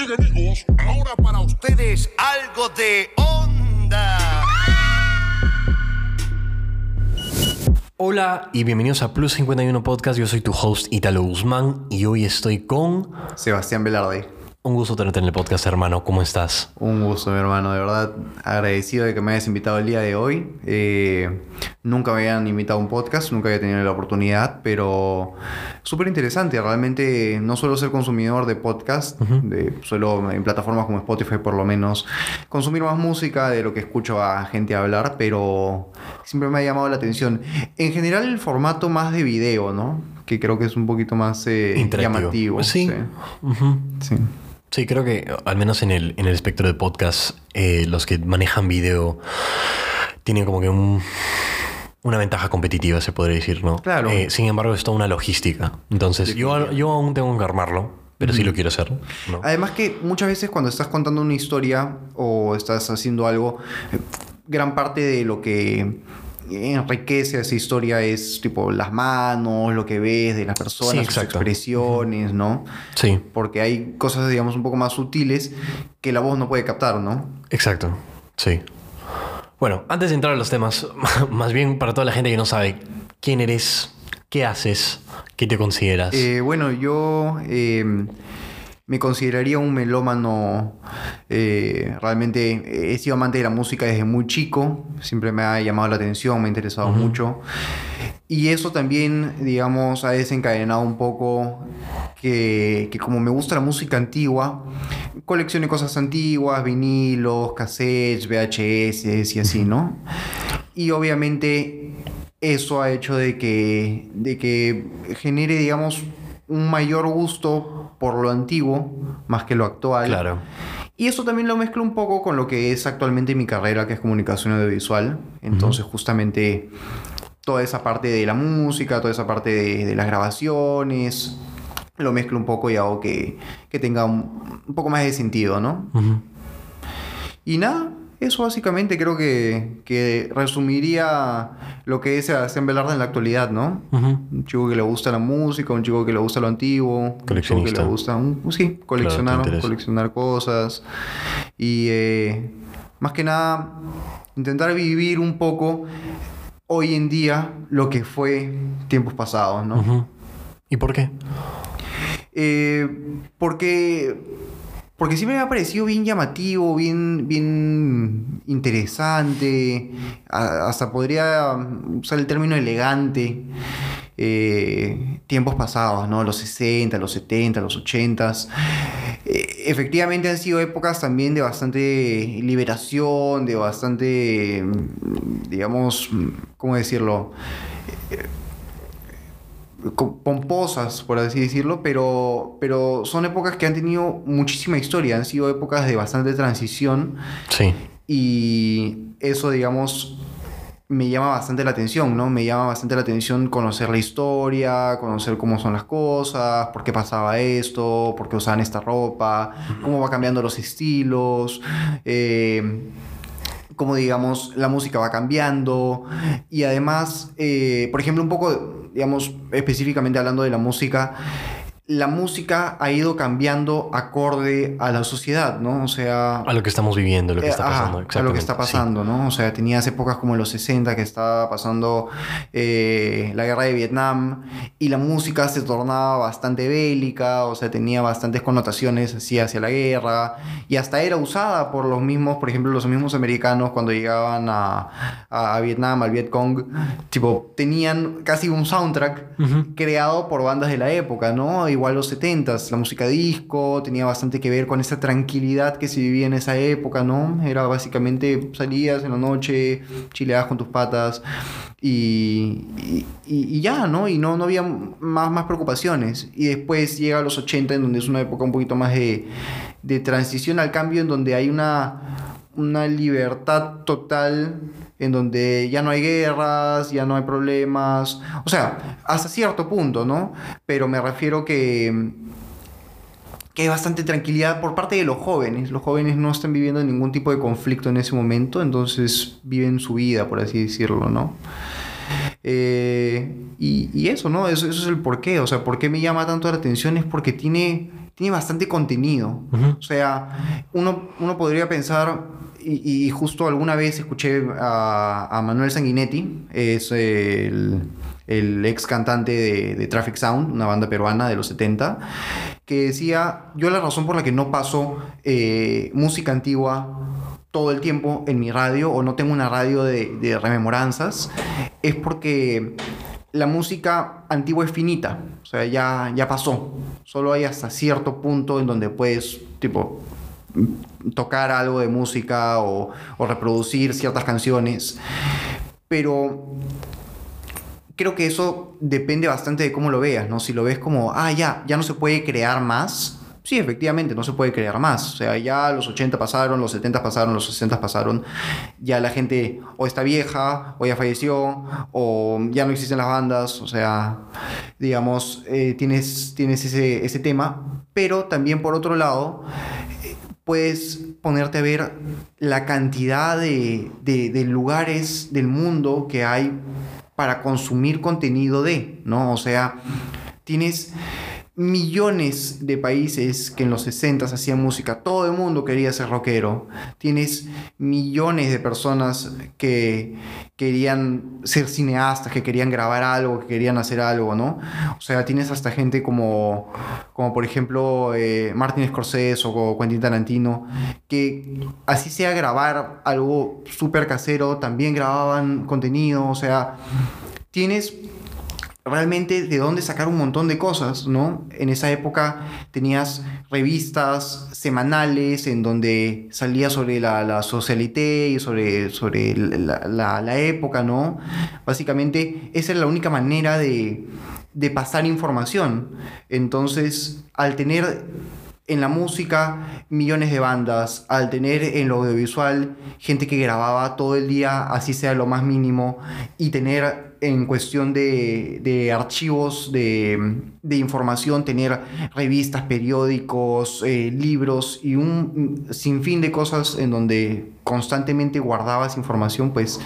Bien amigos, ahora para ustedes algo de onda. Hola y bienvenidos a Plus 51 Podcast. Yo soy tu host Italo Guzmán y hoy estoy con. Sebastián Velarde. Un gusto tenerte en el podcast, hermano. ¿Cómo estás? Un gusto, mi hermano. De verdad, agradecido de que me hayas invitado el día de hoy. Eh, nunca me habían invitado a un podcast, nunca había tenido la oportunidad, pero súper interesante. Realmente no suelo ser consumidor de podcast, de, suelo en plataformas como Spotify por lo menos consumir más música de lo que escucho a gente hablar, pero siempre me ha llamado la atención. En general, el formato más de video, ¿no? Que creo que es un poquito más eh, llamativo. Sí. sí. Sí, creo que al menos en el, en el espectro de podcast, eh, los que manejan video tienen como que un, una ventaja competitiva, se podría decir, ¿no? Claro. Eh, sin embargo, es toda una logística. Entonces, yo, yo aún tengo que armarlo, pero sí lo quiero hacer. Además que muchas veces cuando estás contando una historia o estás haciendo algo, eh, gran parte de lo que enriquece esa historia es tipo las manos, lo que ves de las personas, sus expresiones, ¿no? Sí. Porque hay cosas, digamos, un poco más sutiles que la voz no puede captar, ¿no? Exacto, sí. Bueno, antes de entrar a los temas, más bien para toda la gente que no sabe quién eres, qué haces, qué te consideras. Eh, bueno, yo eh, me consideraría un melómano. Eh, realmente he sido amante de la música desde muy chico, siempre me ha llamado la atención, me ha interesado mucho. Y eso también, digamos, ha desencadenado un poco que, que, como me gusta la música antigua, coleccione cosas antiguas, vinilos, cassettes, VHS y así, ¿no? Y obviamente eso ha hecho de que, de que genere, digamos, un mayor gusto por lo antiguo más que lo actual. Claro. Y eso también lo mezclo un poco con lo que es actualmente mi carrera, que es comunicación audiovisual. Entonces, justamente toda esa parte de la música, toda esa parte de, las grabaciones, lo mezclo un poco y hago que, tenga un, poco más de sentido, ¿no? Y nada, eso básicamente creo que, resumiría lo que es Sebastián Velarde en la actualidad, ¿no? Un chico que le gusta la música, un chico que le gusta lo antiguo, un chico que le gusta, pues sí, coleccionar, coleccionar cosas y eh, más que nada intentar vivir un poco hoy en día lo que fue tiempos pasados, ¿no? ¿Y por qué? Eh, porque porque sí me ha parecido bien llamativo, bien, bien interesante. hasta podría usar el término elegante. Eh, tiempos pasados, ¿no? Los 60, los 70, los 80. Eh, efectivamente han sido épocas también de bastante liberación, de bastante, digamos, ¿cómo decirlo? Pomposas, por así decirlo, pero, pero son épocas que han tenido muchísima historia, han sido épocas de bastante transición. Sí. Y eso, digamos, me llama bastante la atención, ¿no? Me llama bastante la atención conocer la historia, conocer cómo son las cosas, por qué pasaba esto, por qué usaban esta ropa, cómo va cambiando los estilos. Eh, cómo digamos la música va cambiando. Y además, eh, por ejemplo, un poco digamos, específicamente hablando de la música, la música ha ido cambiando acorde a la sociedad, ¿no? O sea... A lo que estamos viviendo, lo que está pasando. a lo que está pasando, ¿no? O sea, tenías épocas como los 60 que estaba pasando eh, la guerra de Vietnam y la música se tornaba bastante bélica, o sea, tenía bastantes connotaciones así hacia la guerra y hasta era usada por los mismos, por ejemplo, los mismos americanos cuando llegaban a, a, Vietnam, al Vietcong, tipo, tenían casi un soundtrack creado por bandas de la época, ¿no? Igual los 70s, la música disco tenía bastante que ver con esa tranquilidad que se vivía en esa época, ¿no? Era básicamente salías en la noche, chileabas con tus patas y, y, ya, ¿no? Y no, no había más, más preocupaciones. Y después llega a los 80, en donde es una época un poquito más de, de transición al cambio, en donde hay una, una libertad total en donde ya no hay guerras, ya no hay problemas, o sea, hasta cierto punto, ¿no? Pero me refiero que, que hay bastante tranquilidad por parte de los jóvenes. Los jóvenes no están viviendo ningún tipo de conflicto en ese momento, entonces viven su vida, por así decirlo, ¿no? Eh, y, eso, ¿no? Eso, eso es el porqué. O sea, ¿por qué me llama tanto la atención? Es porque tiene, tiene bastante contenido. O sea, uno, uno podría pensar, y, justo alguna vez escuché a, Manuel Sanguinetti, es el, el ex cantante de, Traffic Sound, una banda peruana de los 70, que decía, yo la razón por la que no paso eh, música antigua todo el tiempo en mi radio o no tengo una radio de, de rememoranzas es porque la música antigua es finita, o sea, ya, ya pasó. Solo hay hasta cierto punto en donde puedes, tipo, tocar algo de música o, o reproducir ciertas canciones. Pero creo que eso depende bastante de cómo lo veas, ¿no? Si lo ves como, ah, ya, ya no se puede crear más, Sí, efectivamente, no se puede crear más. O sea, ya los 80 pasaron, los 70 pasaron, los 60 pasaron. Ya la gente o está vieja, o ya falleció, o ya no existen las bandas. O sea, digamos, eh, tienes, tienes ese, ese tema. Pero también por otro lado, puedes ponerte a ver la cantidad de, de, de lugares del mundo que hay para consumir contenido de, ¿no? O sea, tienes millones de países que en los 60 hacían música, todo el mundo quería ser rockero. Tienes millones de personas que querían ser cineastas, que querían grabar algo, que querían hacer algo, ¿no? O sea, tienes hasta gente como, como por ejemplo eh, Martin Scorsese o Quentin Tarantino, que así sea grabar algo súper casero, también grababan contenido, o sea, tienes realmente de dónde sacar un montón de cosas, ¿no? En esa época tenías revistas semanales en donde salía sobre la, la socialité y sobre, sobre la, la, época, ¿no? Básicamente esa era la única manera de, de pasar información. Entonces, al tener en la música millones de bandas, al tener en lo audiovisual gente que grababa todo el día, así sea lo más mínimo, y tener en cuestión de, archivos de, información, tener revistas, periódicos, eh, libros y un sinfín de cosas en donde constantemente guardabas información, pues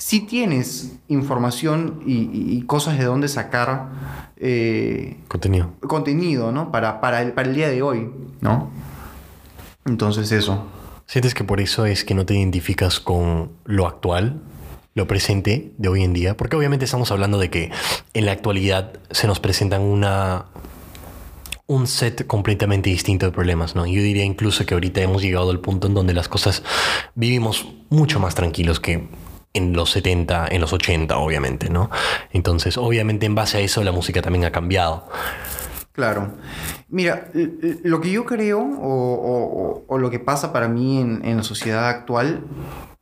si tienes información y, cosas de dónde sacar eh, contenido. Contenido, ¿no? Para, para, el, para el día de hoy, ¿no? Entonces eso. ¿Sientes que por eso es que no te identificas con lo actual, lo presente de hoy en día? Porque obviamente estamos hablando de que en la actualidad se nos presentan una un set completamente distinto de problemas, ¿no? Yo diría incluso que ahorita hemos llegado al punto en donde las cosas vivimos mucho más tranquilos que en los 70, en los 80, obviamente, ¿no? Entonces, obviamente, en base a eso, la música también ha cambiado. Claro. Mira, lo que yo creo, o, lo que pasa para mí en, la sociedad actual,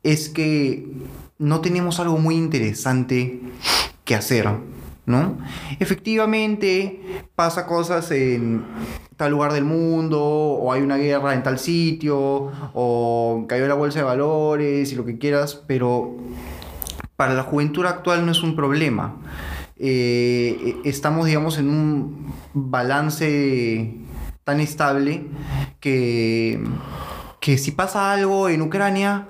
es que no tenemos algo muy interesante que hacer. ¿No? Efectivamente, pasa cosas en tal lugar del mundo, o hay una guerra en tal sitio, o cayó la bolsa de valores y lo que quieras, pero para la juventud actual no es un problema. Eh, estamos, digamos, en un balance tan estable que, que si pasa algo en Ucrania,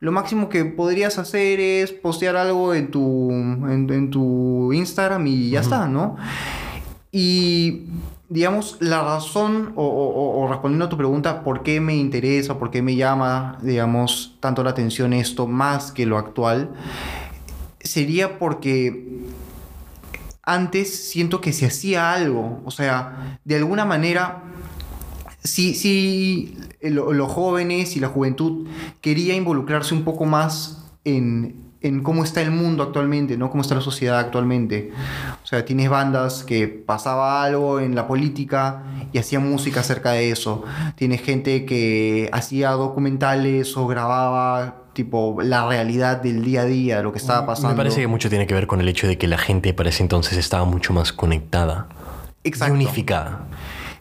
lo máximo que podrías hacer es postear algo en tu, en, tu Instagram y ya está, ¿no? Y digamos, la razón, o, respondiendo a tu pregunta, ¿por qué me interesa, por qué me llama, digamos, tanto la atención esto más que lo actual? Sería porque antes siento que se hacía algo, o sea, de alguna manera, si, si los jóvenes y la juventud quería involucrarse un poco más en, en cómo está el mundo actualmente, ¿no? Cómo está la sociedad actualmente. O sea, tienes bandas que pasaba algo en la política y hacían música acerca de eso. Tienes gente que hacía documentales o grababa tipo la realidad del día a día, lo que estaba pasando. Me parece que mucho tiene que ver con el hecho de que la gente para ese entonces estaba mucho más conectada. Exacto. Y unificada.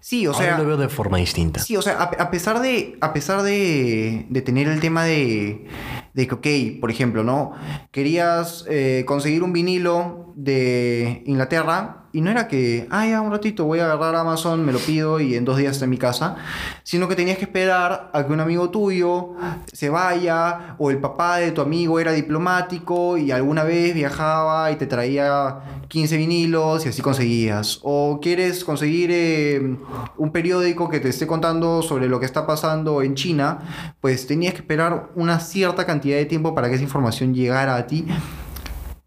Sí, o sea. lo veo de forma distinta. Sí, o sea, a, pesar de. A pesar de, de tener el tema de. De que, ok, por ejemplo, ¿no? Querías eh, conseguir un vinilo de Inglaterra Y no era que, ah, ya un ratito voy a agarrar Amazon, me lo pido y en dos días está en mi casa, sino que tenías que esperar a que un amigo tuyo se vaya o el papá de tu amigo era diplomático y alguna vez viajaba y te traía 15 vinilos y así conseguías. O quieres conseguir eh, un periódico que te esté contando sobre lo que está pasando en China, pues tenías que esperar una cierta cantidad de tiempo para que esa información llegara a ti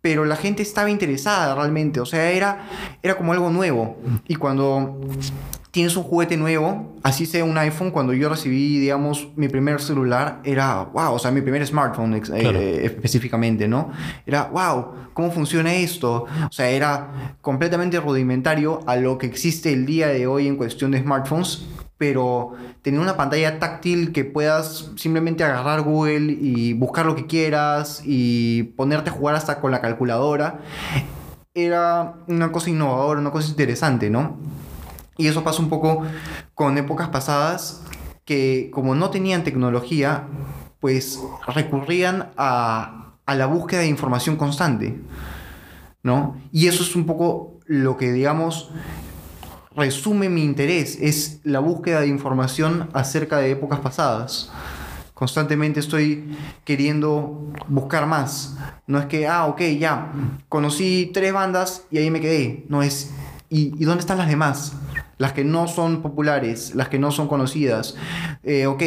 pero la gente estaba interesada realmente, o sea, era, era como algo nuevo. Y cuando tienes un juguete nuevo, así sea un iPhone, cuando yo recibí, digamos, mi primer celular, era, wow, o sea, mi primer smartphone eh, específicamente, ¿no? Era, wow, ¿cómo funciona esto? O sea, era completamente rudimentario a lo que existe el día de hoy en cuestión de smartphones pero tener una pantalla táctil que puedas simplemente agarrar Google y buscar lo que quieras y ponerte a jugar hasta con la calculadora, era una cosa innovadora, una cosa interesante, ¿no? Y eso pasa un poco con épocas pasadas que como no tenían tecnología, pues recurrían a, a la búsqueda de información constante, ¿no? Y eso es un poco lo que, digamos, resume mi interés, es la búsqueda de información acerca de épocas pasadas. Constantemente estoy queriendo buscar más. No es que, ah, ok, ya, conocí tres bandas y ahí me quedé. No es, ¿y, ¿y dónde están las demás? Las que no son populares, las que no son conocidas. Eh, ok,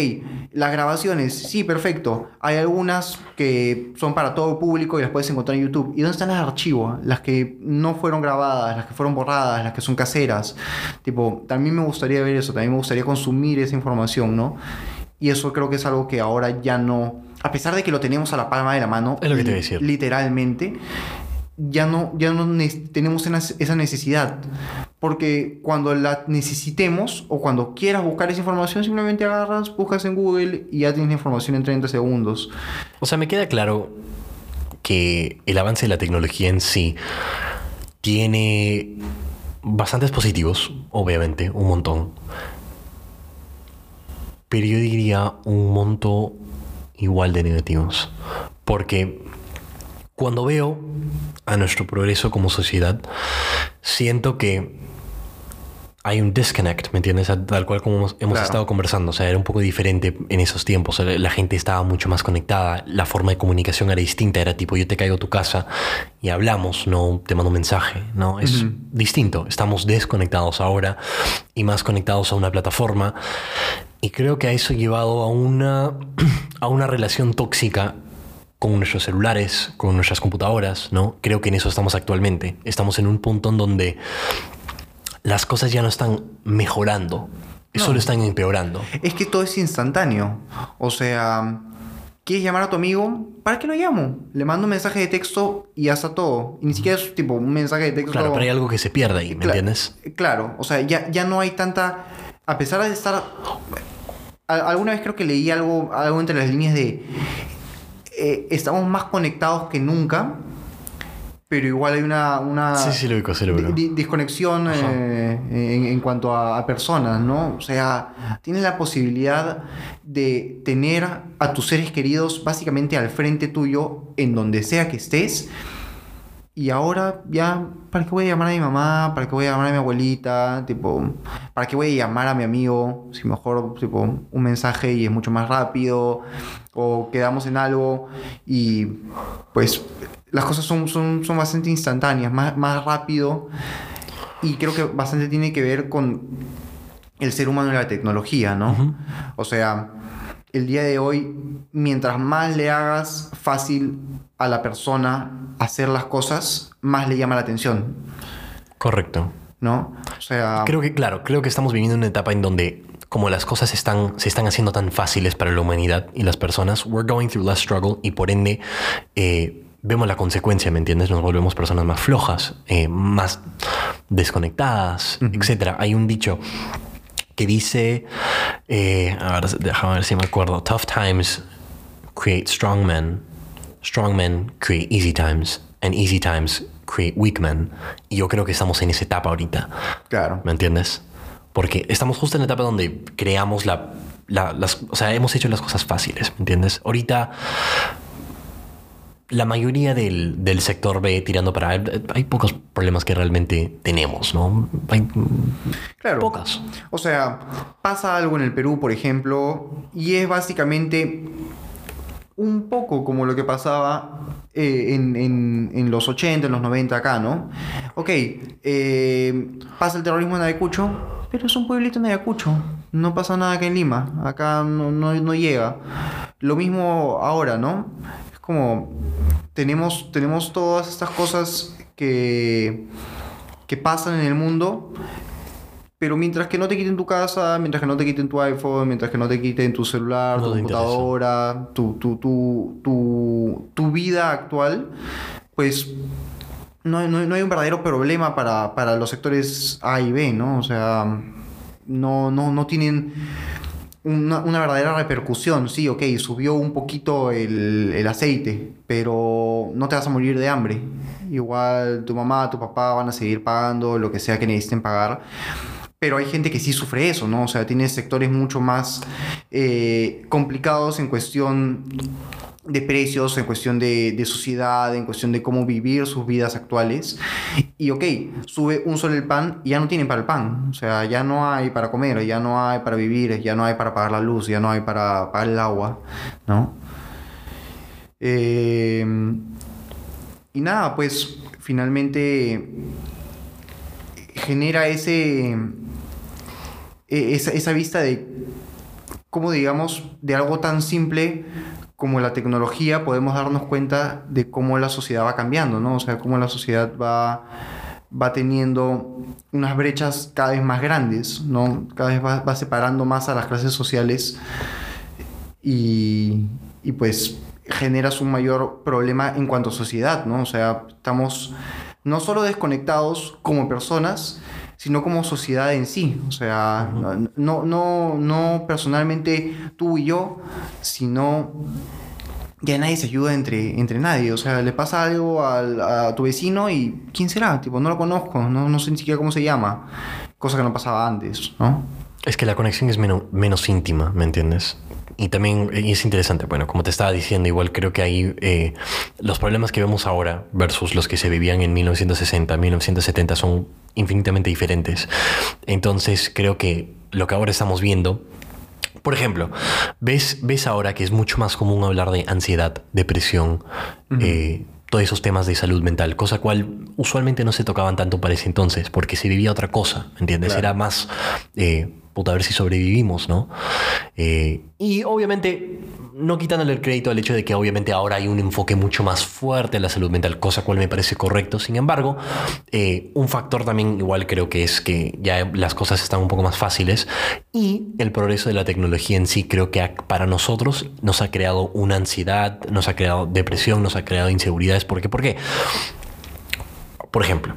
las grabaciones, sí, perfecto. Hay algunas que son para todo el público y las puedes encontrar en YouTube. ¿Y dónde están las archivos? Las que no fueron grabadas, las que fueron borradas, las que son caseras. Tipo, también me gustaría ver eso, también me gustaría consumir esa información, ¿no? Y eso creo que es algo que ahora ya no, a pesar de que lo tenemos a la palma de la mano, es lo que te decir. literalmente, ya no, ya no tenemos esa necesidad. Porque cuando la necesitemos o cuando quieras buscar esa información, simplemente agarras, buscas en Google y ya tienes la información en 30 segundos. O sea, me queda claro que el avance de la tecnología en sí tiene bastantes positivos, obviamente, un montón. Pero yo diría un monto igual de negativos. Porque cuando veo a nuestro progreso como sociedad, siento que hay un disconnect, ¿me entiendes? Tal cual como hemos, estado conversando. O sea, era un poco diferente en esos tiempos. La gente estaba mucho más conectada. La forma de comunicación era distinta. Era tipo, yo te caigo a tu casa y hablamos, no te mando un mensaje. No, es distinto. Estamos desconectados ahora y más conectados a una plataforma. Y creo que a eso ha llevado a una, a una relación tóxica con nuestros celulares, con nuestras computadoras, ¿no? Creo que en eso estamos actualmente. Estamos en un punto en donde las cosas ya no están mejorando, solo están empeorando. Es que todo es instantáneo. O sea, ¿quieres llamar a tu amigo? ¿Para qué lo llamo? Le mando un mensaje de texto y hasta todo. Y ni siquiera es tipo un mensaje de texto. Claro, pero hay algo que se pierde ahí, ¿me entiendes? Claro, o sea, ya, ya no hay tanta. A pesar de estar. Alguna vez creo que leí algo, algo entre las líneas de eh, estamos más conectados que nunca, pero igual hay una, una desconexión eh, en, cuanto a, personas, ¿no? O sea, tienes la posibilidad de tener a tus seres queridos básicamente al frente tuyo, en donde sea que estés, y ahora ya, ¿para qué voy a llamar a mi mamá? ¿Para qué voy a llamar a mi abuelita? Tipo, ¿para qué voy a llamar a mi amigo? Si mejor, tipo, un mensaje y es mucho más rápido. O quedamos en algo y pues las cosas son, son, son bastante instantáneas, más, más rápido. Y creo que bastante tiene que ver con el ser humano y la tecnología, ¿no? O sea, el día de hoy, mientras más le hagas fácil a la persona hacer las cosas, más le llama la atención. Correcto. ¿No? O sea. Creo que, claro, creo que estamos viviendo una etapa en donde, como las cosas están, se están haciendo tan fáciles para la humanidad y las personas, we're going through less struggle y por ende. Eh, vemos la consecuencia, ¿me entiendes? Nos volvemos personas más flojas, eh, más desconectadas, etc. Hay un dicho que dice, eh, a ver, déjame ver si me acuerdo, tough times create strong men, strong men create easy times, and easy times create weak men. Y yo creo que estamos en esa etapa ahorita. Claro. ¿Me entiendes? Porque estamos justo en la etapa donde creamos la, la las, o sea, hemos hecho las cosas fáciles, ¿me entiendes? Ahorita la mayoría del, del, sector ve tirando para... Hay pocos problemas que realmente tenemos, ¿no? Hay claro. pocas. O sea, pasa algo en el Perú, por ejemplo, y es básicamente un poco como lo que pasaba eh, en, en, en, los 80, en los 90 acá, ¿no? Ok, eh, pasa el terrorismo en Ayacucho, pero es un pueblito en Ayacucho. No pasa nada acá en Lima. Acá no, no, no llega. Lo mismo ahora, ¿no? Como tenemos, tenemos todas estas cosas que, que pasan en el mundo, pero mientras que no te quiten tu casa, mientras que no te quiten tu iPhone, mientras que no te quiten tu celular, No tu computadora, tu, tu, tu, tu, tu vida actual, pues no, no- no hay un verdadero problema para, para los sectores A y B, ¿no? O sea, no, no, no tienen una, verdadera repercusión. Sí, ok, subió un poquito el, el aceite, pero no te vas a morir de hambre. Igual tu mamá, tu papá van a seguir pagando lo que sea que necesiten pagar. Pero hay gente que sí sufre eso, ¿no? O sea, tiene sectores mucho más eh, complicados en cuestión de precios, en cuestión de, de sociedad, en cuestión de cómo vivir sus vidas actuales. Y ok, sube un sol el pan y ya no tienen para el pan. O sea, ya no hay para comer, ya no hay para vivir, ya no hay para pagar la luz, ya no hay para pagar el agua, ¿no? Eh, y nada, pues finalmente genera ese, e- esa, esa vista de cómo, digamos, de algo tan simple como la tecnología podemos darnos cuenta de cómo la sociedad va cambiando, ¿no? O sea, cómo la sociedad va, va teniendo unas brechas cada vez más grandes, ¿no? Cada vez va, va separando más a las clases sociales y, y pues generas un mayor problema en cuanto a sociedad, ¿no? O sea, estamos no solo desconectados como personas, sino como sociedad en sí. O sea, no, no, no personalmente tú y yo, sino ya nadie se ayuda entre, entre nadie. O sea, le pasa algo al- a tu vecino y ¿quién será? Tipo, no lo conozco, no, no sé ni siquiera cómo se llama. Cosa que no pasaba antes, ¿no? Es que la conexión es menos, menos íntima, ¿me entiendes? Y también y es interesante, bueno, como te estaba diciendo, igual creo que ahí eh, los problemas que vemos ahora versus los que se vivían en 1960, 1970 son infinitamente diferentes. Entonces creo que lo que ahora estamos viendo, por ejemplo, ves, ves ahora que es mucho más común hablar de ansiedad, depresión, eh, todos esos temas de salud mental, cosa cual usualmente no se tocaban tanto para ese entonces, porque se vivía otra cosa, ¿me entiendes? Claro. Era más, eh, puta, a ver si sobrevivimos, ¿no? Eh, y obviamente, no quitándole el crédito al hecho de que obviamente ahora hay un enfoque mucho más fuerte en la salud mental, cosa cual me parece correcto. Sin embargo, eh, un factor también igual creo que es que ya las cosas están un poco más fáciles y el progreso de la tecnología en sí creo que para nosotros nos ha creado una ansiedad, nos ha creado depresión, nos ha creado inseguridades. ¿Por qué? ¿Por qué? Por ejemplo,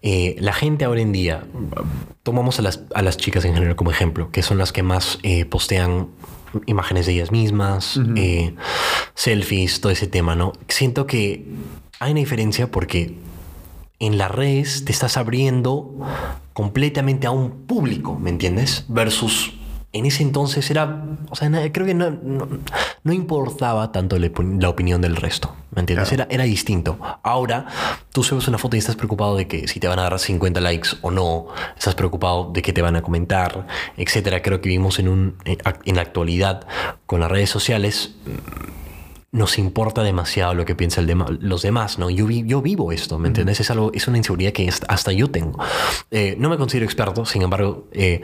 eh, la gente ahora en día, tomamos a las, a las chicas en general como ejemplo, que son las que más eh, postean imágenes de ellas mismas, eh, selfies, todo ese tema, ¿no? Siento que hay una diferencia porque en las redes te estás abriendo completamente a un público, ¿me entiendes? Versus en ese entonces era, o sea, creo que no, no, no importaba tanto la, opin- la opinión del resto, ¿me entiendes? Claro. Era, era distinto. Ahora tú subes una foto y estás preocupado de que si te van a dar 50 likes o no, estás preocupado de que te van a comentar, etcétera. Creo que vivimos en, un, eh, en la actualidad con las redes sociales nos importa demasiado lo que piensa el dema- los demás, ¿no? Yo, vi- yo vivo esto, ¿me entiendes? Es algo, es una inseguridad que hasta- hasta yo tengo. Eh, no me considero experto, sin embargo, eh,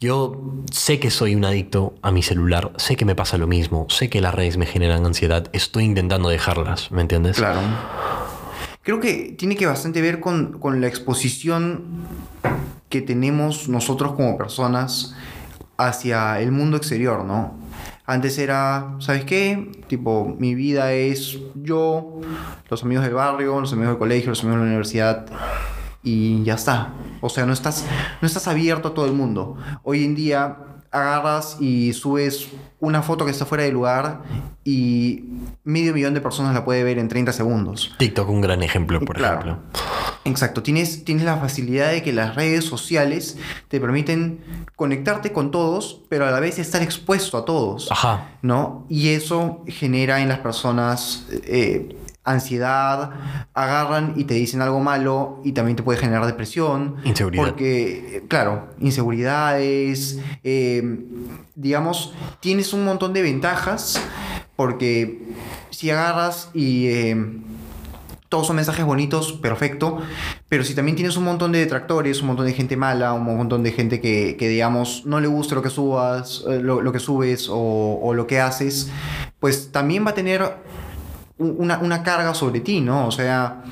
yo sé que soy un adicto a mi celular, sé que me pasa lo mismo, sé que las redes me generan ansiedad, estoy intentando dejarlas, ¿me entiendes? Claro. Creo que tiene que bastante ver con, con la exposición que tenemos nosotros como personas hacia el mundo exterior, ¿no? Antes era, ¿sabes qué? Tipo, mi vida es yo, los amigos del barrio, los amigos del colegio, los amigos de la universidad y ya está. O sea, no estás, no estás abierto a todo el mundo. Hoy en día agarras y subes una foto que está fuera de lugar y medio millón de personas la puede ver en 30 segundos. TikTok un gran ejemplo, por Claro. ejemplo. Exacto, tienes, tienes la facilidad de que las redes sociales te permiten conectarte con todos, pero a la vez estar expuesto a todos. Ajá. ¿no? Y eso genera en las personas eh, ansiedad, agarran y te dicen algo malo y también te puede generar depresión. Inseguridad. Porque, claro, inseguridades, eh, digamos, tienes un montón de ventajas porque si agarras y... Eh, todos son mensajes bonitos, perfecto, pero si también tienes un montón de detractores, un montón de gente mala, un montón de gente que, digamos, no le gusta lo que subas, eh, lo, que subes o, o, lo que haces, pues también va a tener una, carga sobre ti, ¿no? O sea,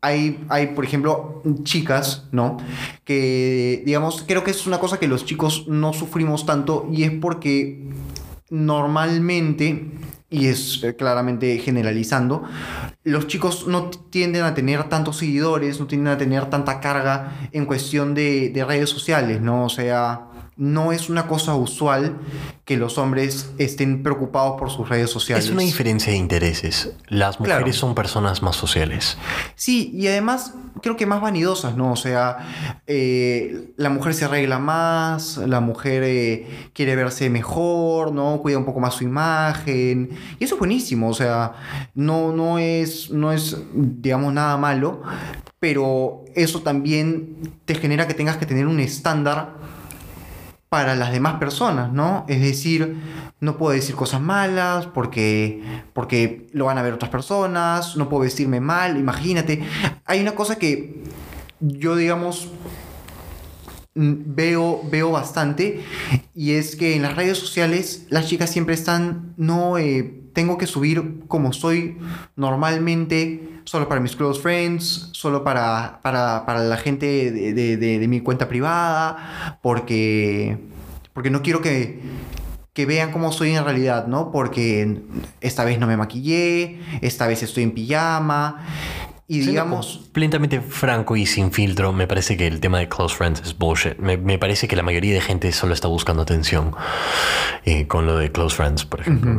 hay, hay, por ejemplo, chicas, ¿no? Que, digamos, creo que es una cosa que los chicos no sufrimos tanto y es porque normalmente, y es eh, claramente generalizando, los chicos no tienden a tener tantos seguidores, no tienden a tener tanta carga en cuestión de, de redes sociales, ¿no? O sea, no es una cosa usual que los hombres estén preocupados por sus redes sociales. Es una diferencia de intereses. Las mujeres son personas más sociales. Sí, y además creo que más vanidosas, ¿no? O sea, eh, la mujer se arregla más, la mujer eh, quiere verse mejor, ¿no? Cuida un poco más su imagen. Y eso es buenísimo, o sea, no, no, es, no es, digamos, nada malo, pero eso también te genera que tengas que tener un estándar para las demás personas, ¿no? Es decir, no puedo decir cosas malas porque, porque lo van a ver otras personas, no puedo vestirme mal, imagínate. Hay una cosa que yo, digamos, veo, veo bastante y es que en las redes sociales las chicas siempre están, no, eh, tengo que subir como soy normalmente, solo para mis close friends, solo para, para, la gente de, de, mi cuenta privada, porque, porque no quiero que, que vean cómo soy en realidad, ¿no? Porque esta vez no me maquillé, esta vez estoy en pijama. Y digamos... Plenamente franco y sin filtro, me parece que el tema de close friends es bullshit. Me, parece que la mayoría de gente solo está buscando atención eh, con lo de close friends, por ejemplo.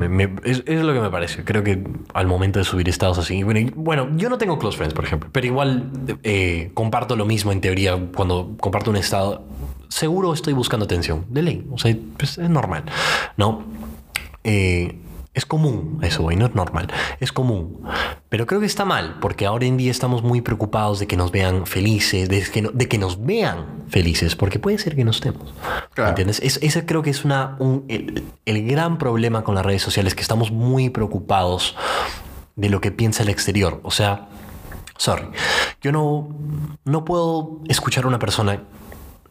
es, lo que me parece. Creo que al momento de subir estados así... Bueno, yo no tengo close friends, por ejemplo, pero igual eh, comparto lo mismo en teoría cuando comparto un estado. Seguro estoy buscando atención, de ley. O sea, pues, es normal, ¿no? Eh, es común eso, y no es normal. Es común. Pero creo que está mal, porque ahora en día estamos muy preocupados de que nos vean felices, de que, de que nos vean felices, porque puede ser que no estemos. ¿Entiendes? ese creo que es una, el, gran problema con las redes sociales, que estamos muy preocupados de lo que piensa el exterior. O sea, sorry, yo no, no puedo escuchar a una persona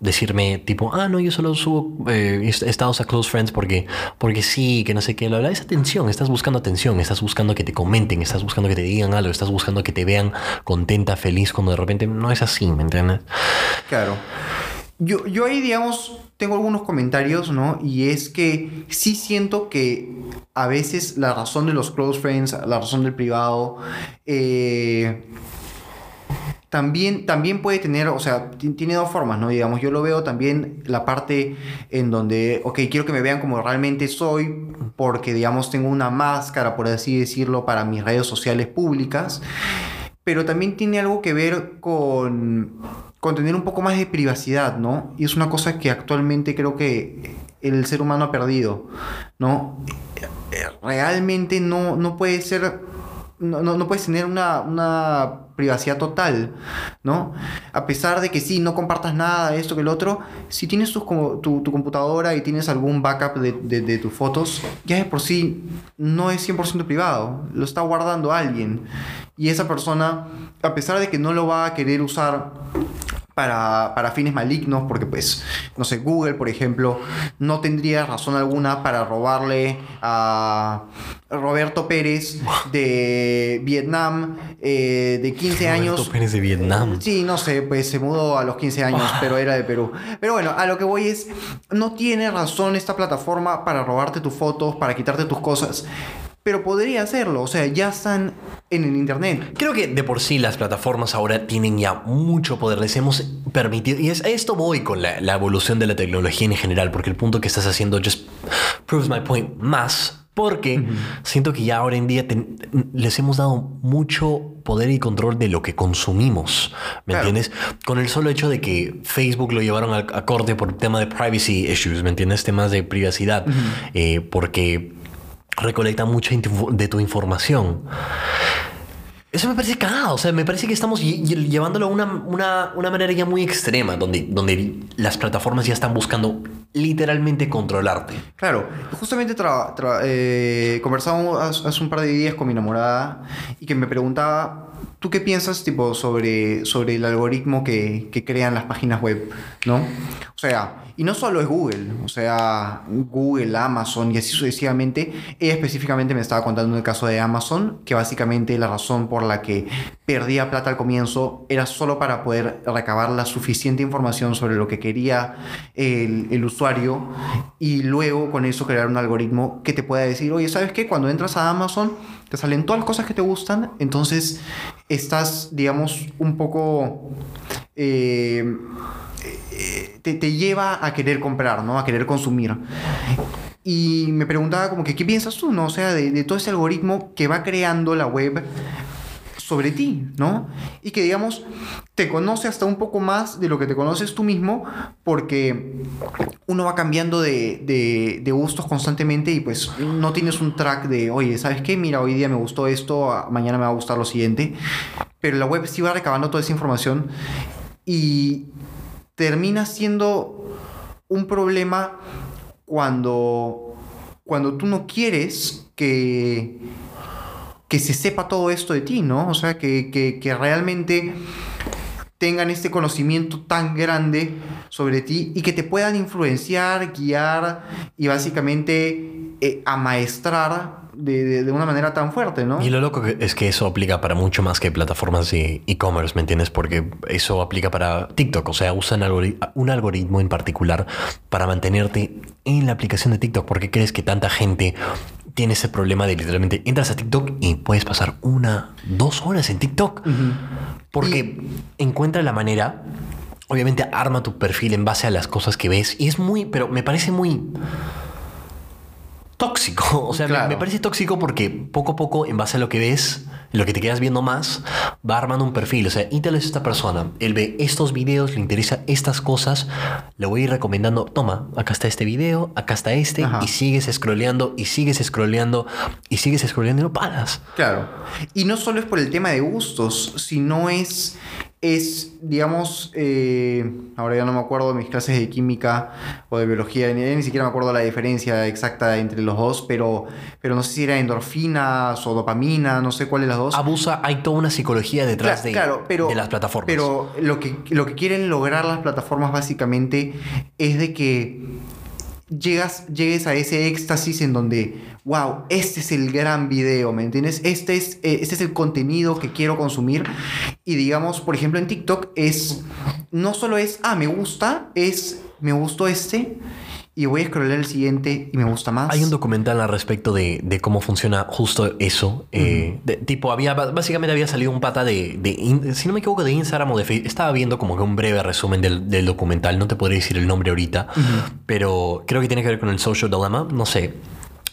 decirme tipo, ah, no, yo solo subo eh, estados a close friends porque, porque sí, que no sé qué, la verdad es atención, estás buscando atención, estás buscando que te comenten, estás buscando que te digan algo, estás buscando que te vean contenta, feliz, cuando de repente no es así, ¿me entiendes? Claro. Yo, yo ahí, digamos, tengo algunos comentarios, ¿no? Y es que sí siento que a veces la razón de los close friends, la razón del privado, eh, también, también puede tener, o sea, tiene dos formas, ¿no? Digamos, yo lo veo también la parte en donde, ok, quiero que me vean como realmente soy, porque, digamos, tengo una máscara, por así decirlo, para mis redes sociales públicas, pero también tiene algo que ver con, con tener un poco más de privacidad, ¿no? Y es una cosa que actualmente creo que el ser humano ha perdido, ¿no? Realmente no, no puede ser no, no, puedes tener una, privacidad total, ¿no? A pesar de que sí, no compartas nada, esto que el otro, si tienes tu, tu, computadora y tienes algún backup de, tus fotos, ya de por sí no es 100% privado, lo está guardando alguien. Y esa persona, a pesar de que no lo va a querer usar para, fines malignos, porque pues, no sé, Google, por ejemplo, no tendría razón alguna para robarle a Roberto Pérez de Vietnam eh, de 15 años. Roberto Pérez de Vietnam. Sí, no sé, pues se mudó a los 15 años, pero era de Perú. Pero bueno, a lo que voy es, no tiene razón esta plataforma para robarte tus fotos, para quitarte tus cosas pero podría hacerlo, o sea, ya están en el Internet. Creo que de por sí las plataformas ahora tienen ya mucho poder, les hemos permitido, y es, a esto voy con la, evolución de la tecnología en general, porque el punto que estás haciendo just proves my point más, porque siento que ya ahora en día les hemos dado mucho poder y control de lo que consumimos. ¿Me entiendes? Con el solo hecho de que Facebook lo llevaron al acorde por tema de privacy issues, ¿me entiendes? Temas de privacidad. Eh, porque recolecta mucha de tu información. Eso me parece cagado, o sea, me parece que estamos llevándolo a una, una, una, manera ya muy extrema, donde, donde las plataformas ya están buscando literalmente controlarte. Claro, justamente eh, conversábamos hace un par de días con mi enamorada y que me preguntaba ¿Tú qué piensas tipo, sobre, sobre el algoritmo que, que, crean las páginas web? ¿no? O sea, y no solo es Google, o sea, Google, Amazon y así sucesivamente. Ella específicamente me estaba contando el caso de Amazon, que básicamente la razón por la que perdía plata al comienzo era solo para poder recabar la suficiente información sobre lo que quería el, el usuario y luego con eso crear un algoritmo que te pueda decir, oye, ¿sabes qué? Cuando entras a Amazon te salen todas las cosas que te gustan, entonces estás, digamos, un poco... Eh, eh, te, te, lleva a querer comprar, ¿no? A querer consumir. Y me preguntaba como que, ¿qué piensas tú, no? O sea, de, de todo ese algoritmo que va creando la web sobre ti, ¿no? Y que, digamos, te conoce hasta un poco más de lo que te conoces tú mismo, porque uno va cambiando de, de, gustos constantemente y pues no tienes un track de, oye, ¿sabes qué? Mira, hoy día me gustó esto, mañana me va a gustar lo siguiente. Pero la web sí va recabando toda esa información y termina siendo un problema cuando, cuando tú no quieres que que se sepa todo esto de ti, ¿no? O sea, que, que, realmente tengan este conocimiento tan grande sobre ti y que te puedan influenciar, guiar y básicamente eh, amaestrar de, de, una manera tan fuerte, ¿no? Y lo loco es que eso aplica para mucho más que plataformas de e-commerce, ¿me entiendes? Porque eso aplica para TikTok, o sea, usan un algoritmo en particular para mantenerte en la aplicación de TikTok. porque crees que tanta gente tiene ese problema de literalmente entras a TikTok y puedes pasar una, dos horas en TikTok. Porque encuentra la manera, obviamente arma tu perfil en base a las cosas que ves y es muy, pero me parece muy tóxico. O sea, me, parece tóxico porque poco a poco, en base a lo que ves, lo que te quedas viendo más, va armando un perfil. O sea, Intel es esta persona. Él ve estos videos, le interesa estas cosas. Le voy a ir recomendando, toma, acá está este video, acá está este, y sigues scrolleando, y sigues scrolleando, y sigues scrolleando y no paras. Claro. Y no solo es por el tema de gustos, sino es es, digamos, eh, ahora ya no me acuerdo de mis clases de química o de biología, ni, siquiera me acuerdo la diferencia exacta entre los dos, pero, pero no sé si era endorfinas o dopamina, no sé cuál de las dos. Abusa, hay toda una psicología detrás de, de las plataformas. Pero lo que, lo que quieren lograr las plataformas básicamente es de que llegas, llegues a ese éxtasis en donde, wow, este es el gran video, ¿me entiendes? Este es, eh, este es el contenido que quiero consumir. Y digamos, por ejemplo, en TikTok es, no solo es, ah, me gusta, es, me gustó este y voy a scrollar el siguiente y me gusta más. Hay un documental al respecto de, de cómo funciona justo eso. Eh, tipo, había, básicamente había salido un pata de, de, si no me equivoco, de Instagram o de Facebook. Estaba viendo como que un breve resumen del, del documental. No te podría decir el nombre ahorita, pero creo que tiene que ver con el social dilemma. No sé.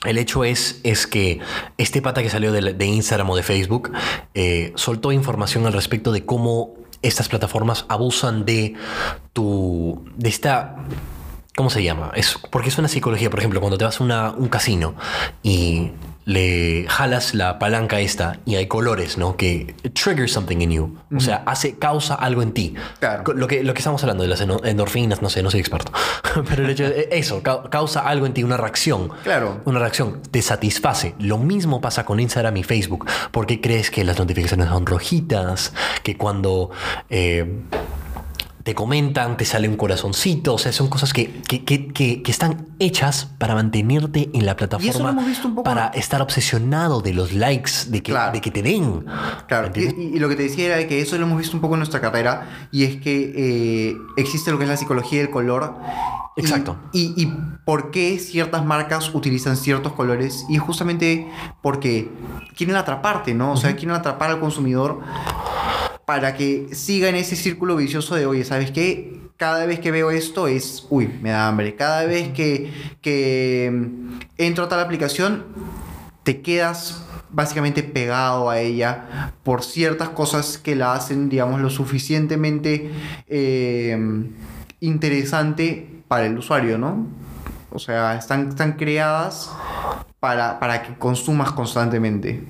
El hecho es, es que este pata que salió de, de Instagram o de Facebook eh, soltó información al respecto de cómo estas plataformas abusan de tu. de esta ¿Cómo se llama? Es, porque es una psicología, por ejemplo, cuando te vas a un casino y le jalas la palanca esta y hay colores, ¿no? Que trigger something in you. O sea, hace, causa algo en ti. Claro. Lo que, lo que estamos hablando de las endorfinas, no sé, no soy experto. Pero el hecho de eso, causa algo en ti, una reacción. Claro. Una reacción, te satisface. Lo mismo pasa con Instagram y Facebook. ¿Por qué crees que las notificaciones son rojitas? Que cuando... Eh, te comentan, te sale un corazoncito, o sea, son cosas que, que, que, están hechas para mantenerte en la plataforma, para estar obsesionado de los likes, de que, de que te den. Claro, y, lo que te decía era que eso lo hemos visto un poco en nuestra carrera, y es que eh, existe lo que es la psicología del color. Exacto. Y, y, por qué ciertas marcas utilizan ciertos colores, y justamente porque quieren atraparte, ¿no? O sea, quieren atrapar al consumidor para que siga en ese círculo vicioso de, oye, ¿sabes qué? Cada vez que veo esto es, uy, me da hambre. Cada vez que, que mm, entro a tal aplicación, te quedas básicamente pegado a ella por ciertas cosas que la hacen, digamos, lo suficientemente eh, interesante para el usuario, ¿no? O sea, están, están creadas para, para que consumas constantemente.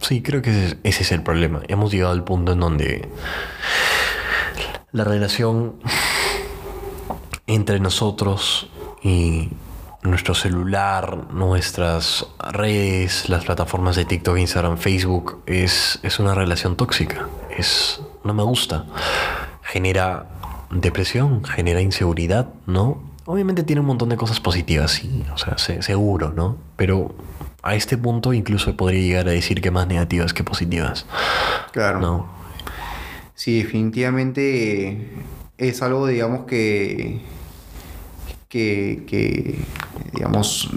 Sí, creo que ese, es el problema. Hemos llegado al punto en donde la relación entre nosotros y nuestro celular, nuestras redes, las plataformas de TikTok, Instagram, Facebook, es, es una relación tóxica. Es, no me gusta. Genera depresión, genera inseguridad, ¿no? Obviamente tiene un montón de cosas positivas, sí, o sea, se- seguro, ¿no? Pero a este punto incluso podría llegar a decir que más negativas que positivas, Claro. ¿no? Sí, definitivamente es algo, digamos, que, que, que, digamos,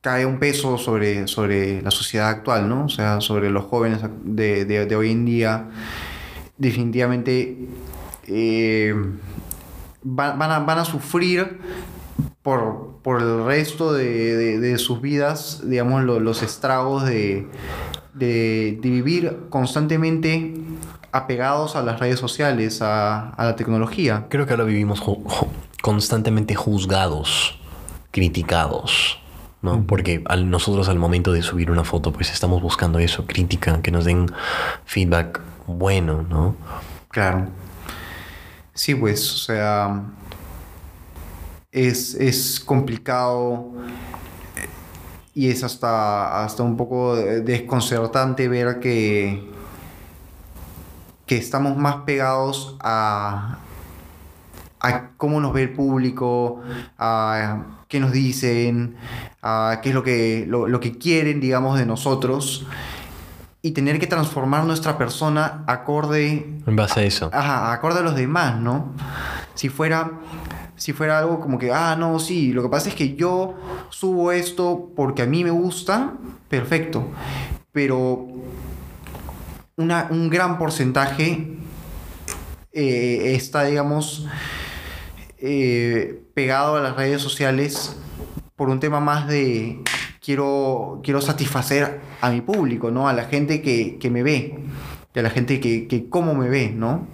cae un peso sobre, sobre la sociedad actual, ¿no? O sea, sobre los jóvenes de, de- de hoy en día. Definitivamente eh, va- van, a, van a sufrir por, por el resto de, de- de sus vidas, digamos, lo- los estragos de, de, de vivir constantemente apegados a las redes sociales, a, a la tecnología. Creo que ahora vivimos ju- ju- constantemente juzgados, criticados, ¿no? Porque al, nosotros al momento de subir una foto, pues estamos buscando eso, crítica, que nos den feedback bueno, ¿no? Claro. Sí, pues, o sea, es, es complicado eh, y es hasta, hasta un poco desconcertante ver que, que estamos más pegados a, a cómo nos ve el público, a qué nos dicen, a qué es lo que, lo, lo que quieren, digamos, de nosotros. Y tener que transformar nuestra persona acorde En base a eso. Ajá, acorde a los demás, ¿no? Si fuera, si fuera algo como que, ah, no, sí, lo que pasa es que yo subo esto porque a mí me gusta, perfecto. Pero una- un gran porcentaje eh, está, digamos, eh, pegado a las redes sociales por un tema más de quiero, quiero satisfacer a mi público, ¿no? A la gente que, que me ve, a la gente que, que cómo me ve, ¿no?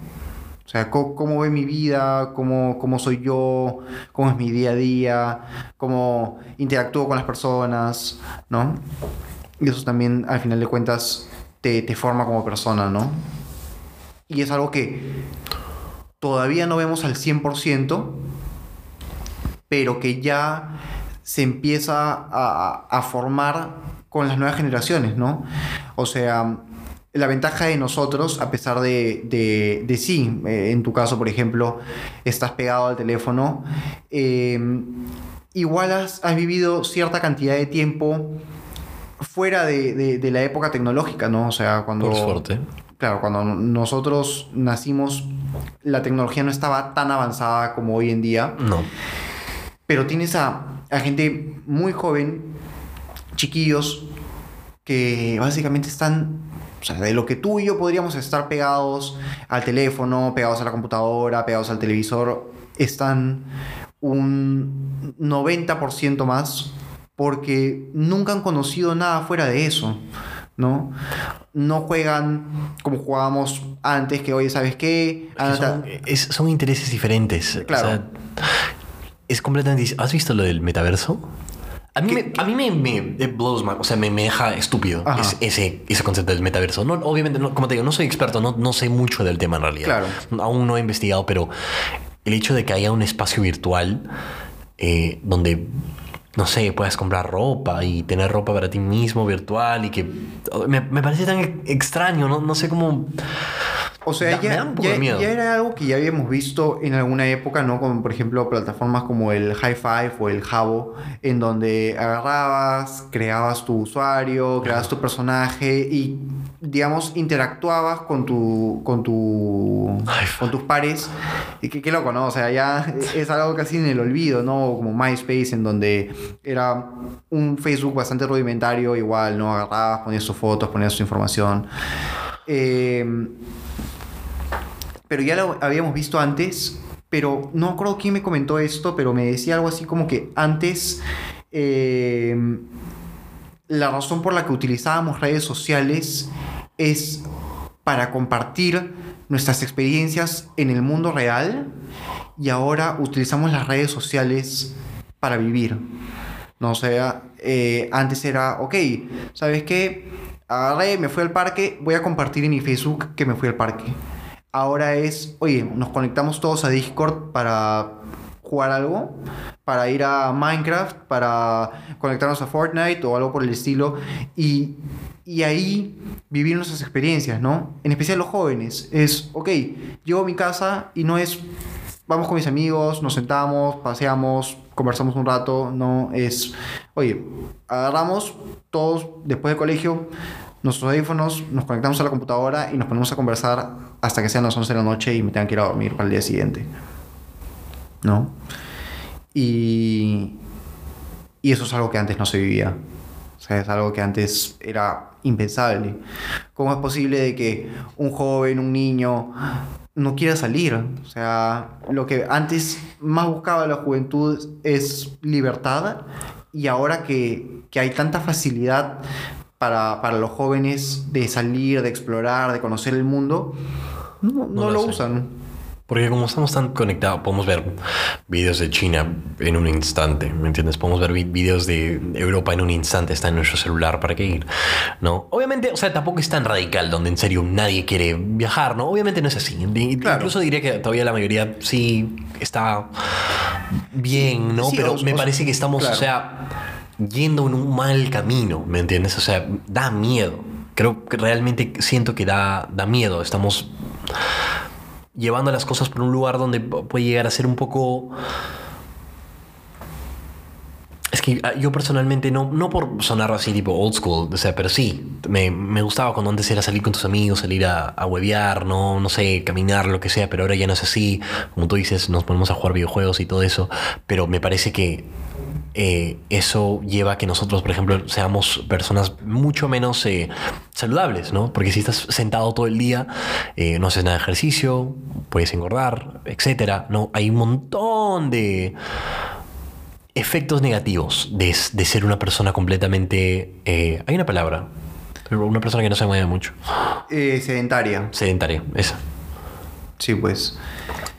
O sea, co- cómo, ve mi vida, cómo, cómo soy yo, cómo es mi día a día, cómo interactúo con las personas, ¿no? Y eso también, al final de cuentas, te, te forma como persona, ¿no? Y es algo que todavía no vemos al 100%, pero que ya se empieza a, a formar con las nuevas generaciones, ¿no? O sea, la ventaja de nosotros, a pesar de, de, de sí, eh, en tu caso, por ejemplo, estás pegado al teléfono, eh, igual has, has vivido cierta cantidad de tiempo fuera de, de- de la época tecnológica, ¿no? O sea, cuando... Por suerte. Claro, cuando nosotros nacimos, la tecnología no estaba tan avanzada como hoy en día, No. pero tienes a, a gente muy joven, chiquillos, que básicamente están, o sea, de lo que tú y yo podríamos estar pegados al teléfono, pegados a la computadora, pegados al televisor, están un 90% más porque nunca han conocido nada fuera de eso, ¿no? No juegan como jugábamos antes, que oye, ¿sabes qué? Son, es- son intereses diferentes. Claro. O sea, es completamente... ¿Has visto lo del metaverso? A mí, ¿Qué- me, a mí me, me it blows my- o sea, me, me deja estúpido es- ese, ese concepto del metaverso. No, obviamente, no, como te digo, no soy experto, no, no sé mucho del tema en realidad. Claro. Aún no he investigado, pero el hecho de que haya un espacio virtual eh, donde, no sé, puedas comprar ropa y tener ropa para ti mismo virtual y que... Me, me parece tan extraño, ¿no? No sé cómo... O sea, ya, ya- era algo que ya habíamos visto en alguna época, ¿no? Como por ejemplo plataformas como el High Five o el Jabo, en donde agarrabas, creabas tu usuario, creabas tu personaje y, digamos, interactuabas con tu, con tu, con tus pares. Y qué, qué loco, ¿no? O sea, ya es algo casi en el olvido, ¿no? Como MySpace, en donde era un Facebook bastante rudimentario, igual, ¿no? Agarrabas, ponías tus fotos, ponías tu información. Eh, pero ya lo habíamos visto antes, pero no acuerdo quién me comentó esto, pero me decía algo así como que antes eh, la razón por la que utilizábamos redes sociales es para compartir nuestras experiencias en el mundo real y ahora utilizamos las redes sociales para vivir. No o sea, eh, antes era, ok, ¿sabes qué? Agarré, me fui al parque, voy a compartir en mi Facebook que me fui al parque. Ahora es, oye, nos conectamos todos a Discord para jugar algo, para ir a Minecraft, para conectarnos a Fortnite o algo por el estilo. Y, y ahí vivir nuestras experiencias, ¿no? En especial los jóvenes. Es, ok, llego a mi casa y no es, vamos con mis amigos, nos sentamos, paseamos, conversamos un rato, no es, oye, agarramos todos después del colegio nuestros audífonos, nos conectamos a la computadora y nos ponemos a conversar hasta que sean las 11 de la noche y me tengan que ir a dormir para el día siguiente. ¿No? Y, y eso es algo que antes no se vivía. O sea, es algo que antes era impensable. ¿Cómo es posible de que un joven, un niño, no quiera salir? O sea, lo que antes más buscaba la juventud es libertad y ahora que, que hay tanta facilidad para, para, los jóvenes de salir, de explorar, de conocer el mundo, no, no, no lo, usan. Porque como estamos tan conectados, podemos ver videos de China en un instante, ¿me entiendes? Podemos ver videos de Europa en un instante, está en nuestro celular, ¿para qué ir? ¿No? Obviamente, o sea, tampoco es tan radical donde en serio nadie quiere viajar, ¿no? Obviamente no es así. Claro. Incluso diría que todavía la mayoría sí está bien, ¿no? Sí, Pero me parece que estamos, claro. o sea, yendo en un mal camino, ¿me entiendes? O sea, da miedo. Creo que realmente siento que da, da miedo. Estamos llevando las cosas por un lugar donde puede llegar a ser un poco... Es que ah, yo personalmente, no, no por sonar así tipo old school, o sea, pero sí, me, me gustaba cuando antes era salir con tus amigos, salir a, a huevear, ¿no? no sé, caminar, lo que sea, pero ahora ya no es así. Como tú dices, nos ponemos a jugar videojuegos y todo eso, pero me parece que eh, eso lleva a que nosotros, por ejemplo, seamos personas mucho menos eh, saludables, ¿no? Porque si estás sentado todo el día, eh, no haces nada de ejercicio, puedes engordar, etcétera, ¿no? Hay un montón de efectos negativos de, de ser una persona completamente... hay una palabra, una persona que no se mueve mucho. sedentaria. Sedentaria, esa. Sí, pues.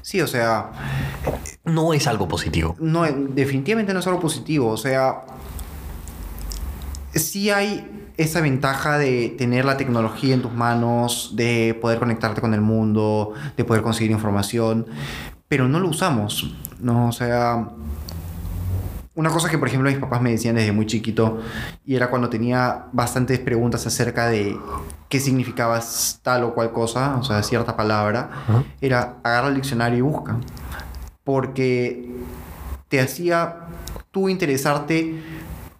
Sí, o sea. No es algo positivo. No, definitivamente no es algo positivo. O sea. Sí hay esa ventaja de tener la tecnología en tus manos, de poder conectarte con el mundo, de poder conseguir información, pero no lo usamos, ¿no? O sea, una cosa que, por ejemplo, mis papás me decían desde muy chiquito, y era cuando tenía bastantes preguntas acerca de qué significaba tal o cual cosa, o sea, cierta palabra, uh -huh. era agarra el diccionario y busca. Porque te hacía tú interesarte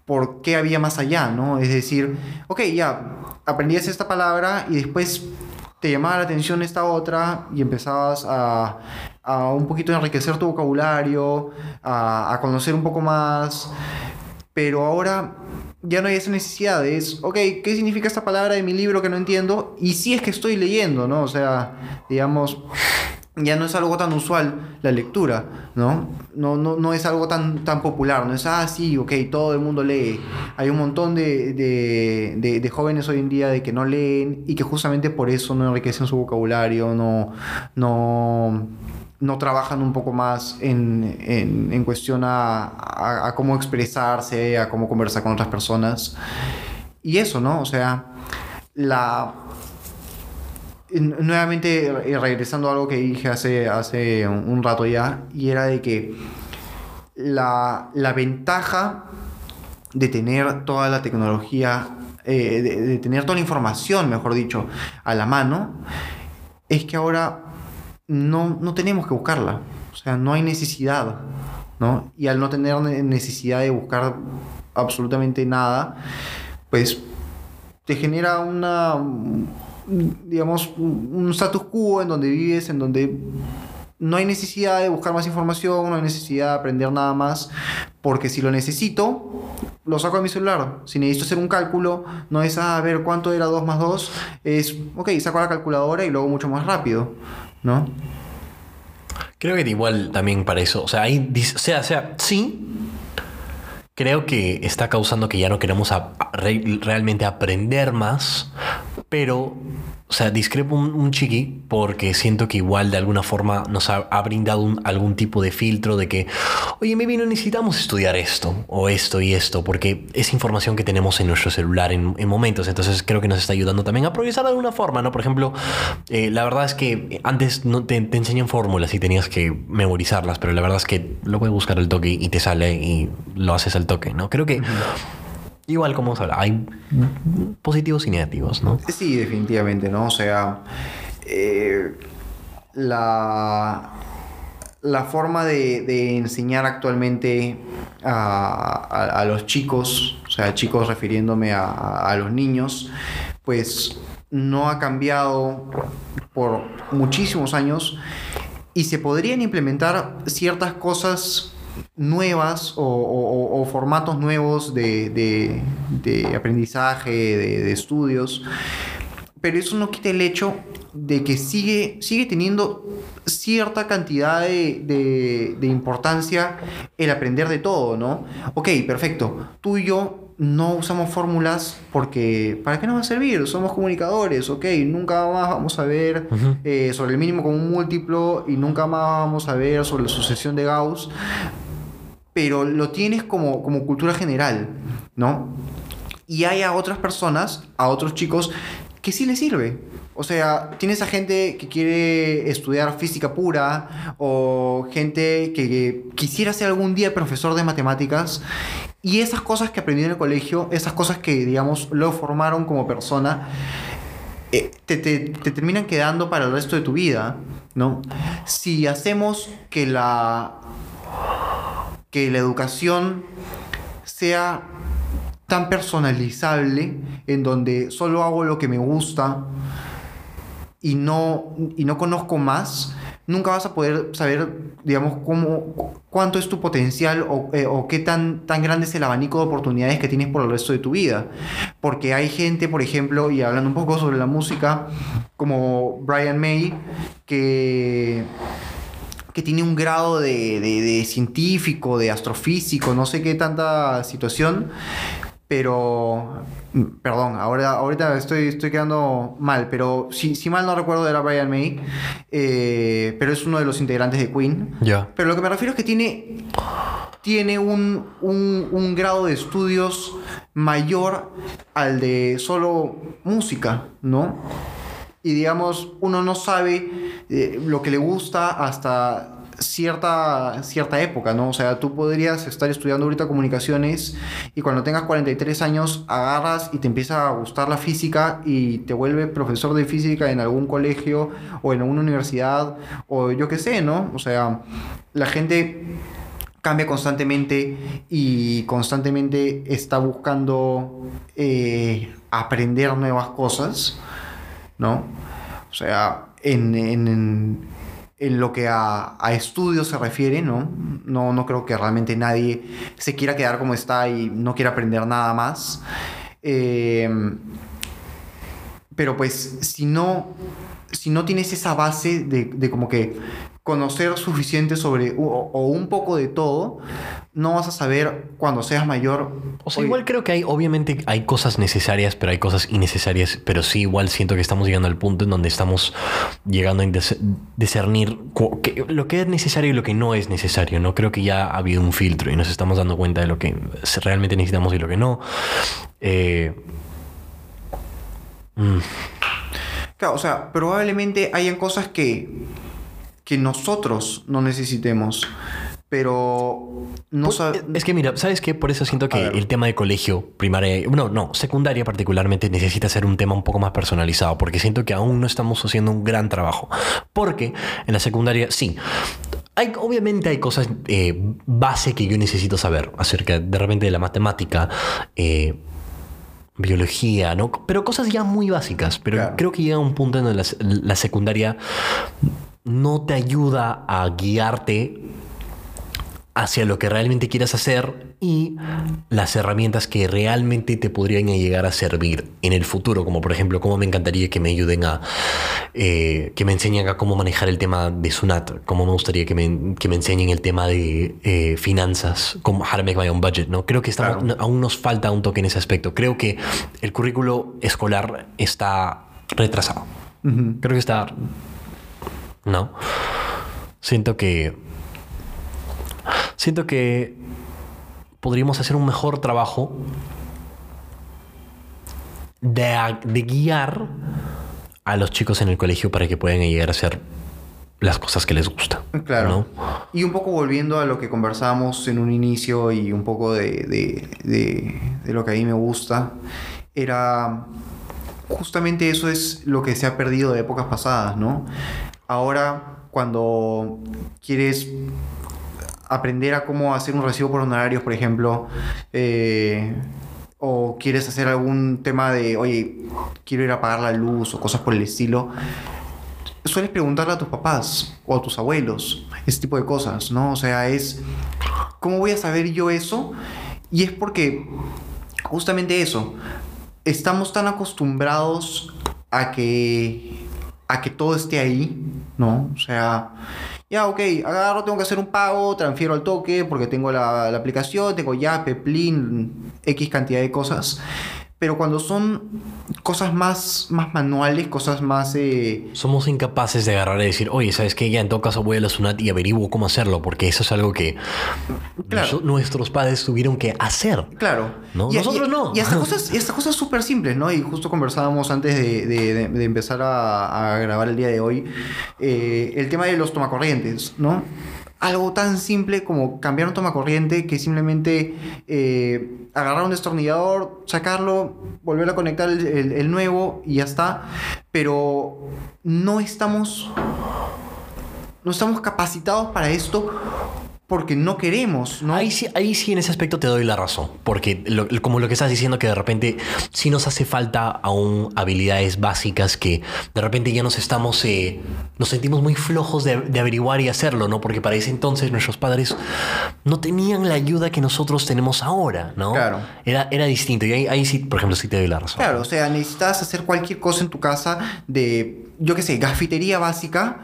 por qué había más allá, ¿no? Es decir, ok, ya, aprendías esta palabra y después te llamaba la atención esta otra y empezabas a, a un poquito enriquecer tu vocabulario, a, a, conocer un poco más, pero ahora ya no hay esa necesidad, es, ok, ¿qué significa esta palabra de mi libro que no entiendo? Y si es que estoy leyendo, ¿no? O sea, digamos, ya no es algo tan usual la lectura, ¿no? No, no, no es algo tan, tan popular, no es, ah, sí, ok, todo el mundo lee. Hay un montón de, de, de, de, jóvenes hoy en día de que no leen y que justamente por eso no enriquecen su vocabulario, no, no, no trabajan un poco más en, en, en cuestión a, cómo expresarse, a cómo conversar con otras personas. Y eso, ¿no? O sea, la nuevamente regresando a algo que dije hace, hace un rato ya, y era de que la, la ventaja de tener toda la tecnología, eh, de, tener toda la información, mejor dicho, a la mano, es que ahora no, no tenemos que buscarla. O sea, no hay necesidad. ¿no? Y al no tener necesidad de buscar absolutamente nada, pues te genera una digamos, un status quo en donde vives, en donde no hay necesidad de buscar más información, no hay necesidad de aprender nada más, porque si lo necesito, lo saco de mi celular. Si necesito hacer un cálculo, no es a ver cuánto era 2 más 2, es, ok, saco la calculadora y luego mucho más rápido, ¿no? Creo que igual también para eso, o sea, o sea, sea, sí, creo que está causando que ya no queremos realmente aprender más pero, o sea, discrepo un, chiqui porque siento que igual de alguna forma nos ha, brindado algún tipo de filtro de que, oye, maybe no necesitamos estudiar esto o esto y esto, porque es información que tenemos en nuestro celular en, momentos. Entonces creo que nos está ayudando también a progresar de alguna forma, ¿no? Por ejemplo, eh, la verdad es que antes no te, te, enseñan fórmulas y tenías que memorizarlas, pero la verdad es que lo puedes buscar al toque y te sale y lo haces al toque, ¿no? Creo que... Igual como se habla, hay positivos y negativos, ¿no? Sí, definitivamente, ¿no? O sea, eh, la, la forma de, enseñar actualmente a, los chicos, o sea, chicos refiriéndome a, los niños, pues no ha cambiado por muchísimos años y se podrían implementar ciertas cosas nuevas o, formatos nuevos de, aprendizaje, de, estudios, pero eso no quita el hecho de que sigue, sigue teniendo cierta cantidad de, importancia el aprender de todo, ¿no? Ok, perfecto, tú y yo no usamos fórmulas porque ¿para qué nos va a servir? Somos comunicadores, ok, nunca más vamos a ver eh, sobre el mínimo común múltiplo y nunca más vamos a ver sobre la sucesión de Gauss, pero lo tienes como, como cultura general, ¿no? Y hay a otras personas, a otros chicos, que sí les sirve. O sea, tienes a gente que quiere estudiar física pura o gente que quisiera ser algún día profesor de matemáticas y esas cosas que aprendió en el colegio, esas cosas que, digamos, lo formaron como persona, eh, te, te, te, terminan quedando para el resto de tu vida, ¿no? Si hacemos que la que la educación sea tan personalizable, en donde solo hago lo que me gusta y no, y no conozco más, nunca vas a poder saber, digamos, cómo, cuánto es tu potencial o, eh, qué tan, tan grande es el abanico de oportunidades que tienes por el resto de tu vida. Porque hay gente, por ejemplo, y hablando un poco sobre la música, como Brian May, que que tiene un grado de, científico, de astrofísico, no sé qué tanta situación, pero perdón, ahora, ahorita estoy, estoy quedando mal, pero si, si mal no recuerdo era Brian May, eh, pero es uno de los integrantes de Queen. Ya. Pero lo que me refiero es que tiene, tiene un, un, grado de estudios mayor al de solo música, ¿no? Y digamos, uno no sabe eh, lo que le gusta hasta cierta, cierta época, ¿no? O sea, tú podrías estar estudiando ahorita comunicaciones y cuando tengas 43 años agarras y te empieza a gustar la física y te vuelve profesor de física en algún colegio o en alguna universidad o yo qué sé, ¿no? O sea, la gente cambia constantemente y constantemente está buscando eh, aprender nuevas cosas. ¿No? O sea, en, en, en lo que a, a, estudios se refiere, ¿no? ¿no? No creo que realmente nadie se quiera quedar como está y no quiera aprender nada más. Eh, pero pues si no, si no tienes esa base de, de como que conocer suficiente sobre o, un poco de todo, no vas a saber cuando seas mayor. O sea, igual creo que hay, obviamente hay cosas necesarias, pero hay cosas innecesarias, pero sí igual siento que estamos llegando al punto en donde estamos llegando a discernir lo que es necesario y lo que no es necesario, ¿no? Creo que ya ha habido un filtro y nos estamos dando cuenta de lo que realmente necesitamos y lo que no. Eh, mm. Claro, o sea, probablemente hayan cosas que que nosotros no necesitemos. Pero no pues, Es que mira, ¿sabes qué? Por eso siento que el tema de colegio, primaria, no, no, secundaria particularmente, necesita ser un tema un poco más personalizado, porque siento que aún no estamos haciendo un gran trabajo. Porque en la secundaria, sí, hay, obviamente hay cosas eh, base que yo necesito saber acerca de repente de la matemática. Eh, biología, ¿no? Pero cosas ya muy básicas. Pero creo que llega un punto en donde la secundaria no te ayuda a guiarte hacia lo que realmente quieras hacer y las herramientas que realmente te podrían llegar a servir en el futuro, como por ejemplo, cómo me encantaría que me ayuden a, eh, que me enseñen a cómo manejar el tema de Sunat, cómo me gustaría que me, que me enseñen el tema de eh, finanzas, como how to make my own budget, ¿no? Creo que estamos, Claro. aún nos falta un toque en ese aspecto. Creo que el currículo escolar está retrasado. Creo que está... No. Siento que... Siento que podríamos hacer un mejor trabajo de, de guiar a los chicos en el colegio para que puedan llegar a hacer las cosas que les gustan. Claro. ¿no? Y un poco volviendo a lo que conversábamos en un inicio y un poco de, de- de- de lo que a mí me gusta, era justamente eso es lo que se ha perdido aprender a cómo hacer un recibo por honorarios, por ejemplo, eh, o quieres hacer algún tema de, oye, quiero ir a pagar la luz o cosas por el estilo, sueles preguntarle a tus papás o a tus abuelos ese tipo de cosas, ¿no? O sea, es, ¿cómo voy a saber yo eso? Y es porque justamente eso, estamos tan acostumbrados a que, a que todo esté ahí, ¿no? O sea, ya, ok, agarro, tengo que hacer un pago, transfiero al toque porque tengo la, la aplicación, tengo ya, Peplin, X cantidad de cosas. Pero cuando son cosas más, más manuales, cosas más... eh, Somos incapaces de agarrar y decir, oye, ¿sabes qué? Ya en todo caso voy a la SUNAT y averiguo cómo hacerlo, porque eso es algo que Claro. nuestros padres tuvieron que hacer. Claro. ¿No? Nosotros no. Y hasta cosas, y cosas súper simples, ¿no? Y justo conversábamos antes de, de- de- de empezar a, a grabar el día de hoy, eh, el tema de los tomacorrientes, ¿no? Algo tan simple como cambiar un tomacorriente que simplemente eh, agarrar un destornillador, sacarlo, volver a conectar el, el- el nuevo y ya está. Pero no estamos, no estamos capacitados para esto porque no queremos, ¿no? Ahí sí, ahí sí en ese aspecto te doy la razón, porque lo- como lo que estás diciendo que de repente sí nos hace falta aún habilidades básicas que de repente ya nos estamos, eh, nos sentimos muy flojos de, de averiguar y hacerlo, ¿no? Porque para ese entonces nuestros padres no tenían la ayuda que nosotros tenemos ahora, ¿no? Claro. Era, era distinto y ahí, ahí sí, por ejemplo, sí te doy la razón. Claro, o sea, necesitas hacer cualquier cosa en tu casa de, yo qué sé, gafitería básica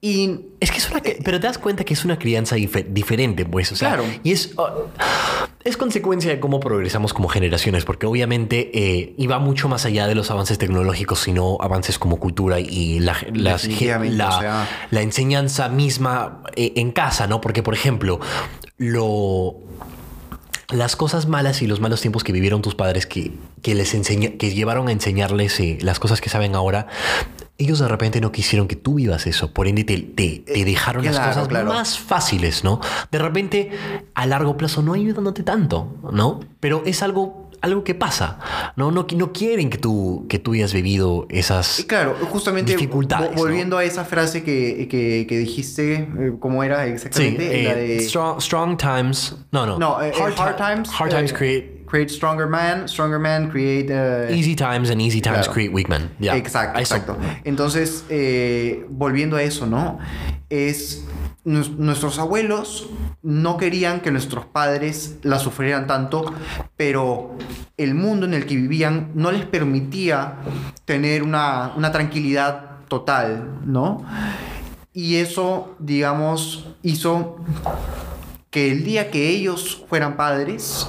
y... Es que es una... Pero te das cuenta que es una crianza dife- diferente, pues. O sea, Claro. Y es... uh, es consecuencia de cómo progresamos como generaciones, porque obviamente eh, iba mucho más allá de los avances tecnológicos, sino avances como cultura y la, las- la, o sea- la enseñanza misma eh, en casa, ¿no? Porque, por ejemplo, lo las cosas malas y los malos tiempos que vivieron tus padres que, que les enseña, que llevaron a enseñarles eh, las cosas que saben ahora, ellos de repente no quisieron que tú vivas eso, por ende te, te- te dejaron las Eh, cosas claro. más fáciles, ¿no? De repente a largo plazo no ayudándote tanto, ¿no? Pero es algo, algo que pasa, ¿no? No, no quieren que tú, que tú hayas vivido esas Y claro, justamente dificultades. volviendo a esa frase que, que, que dijiste, eh, ¿cómo era Sí, exactamente? eh, la de... strong, strong times. No, no. no, eh, eh, hard, ti- times. Hard times eh, create create stronger man, stronger man create... eh, easy times and easy times Claro. create weak men. Exacto, exacto. Entonces, eh, volviendo a eso, ¿no? Es nues- nuestros abuelos no querían que nuestros padres la sufrieran tanto, pero el mundo en el que vivían no les permitía tener una, una tranquilidad total, ¿no? Y eso, digamos, hizo que el día que ellos fueran padres,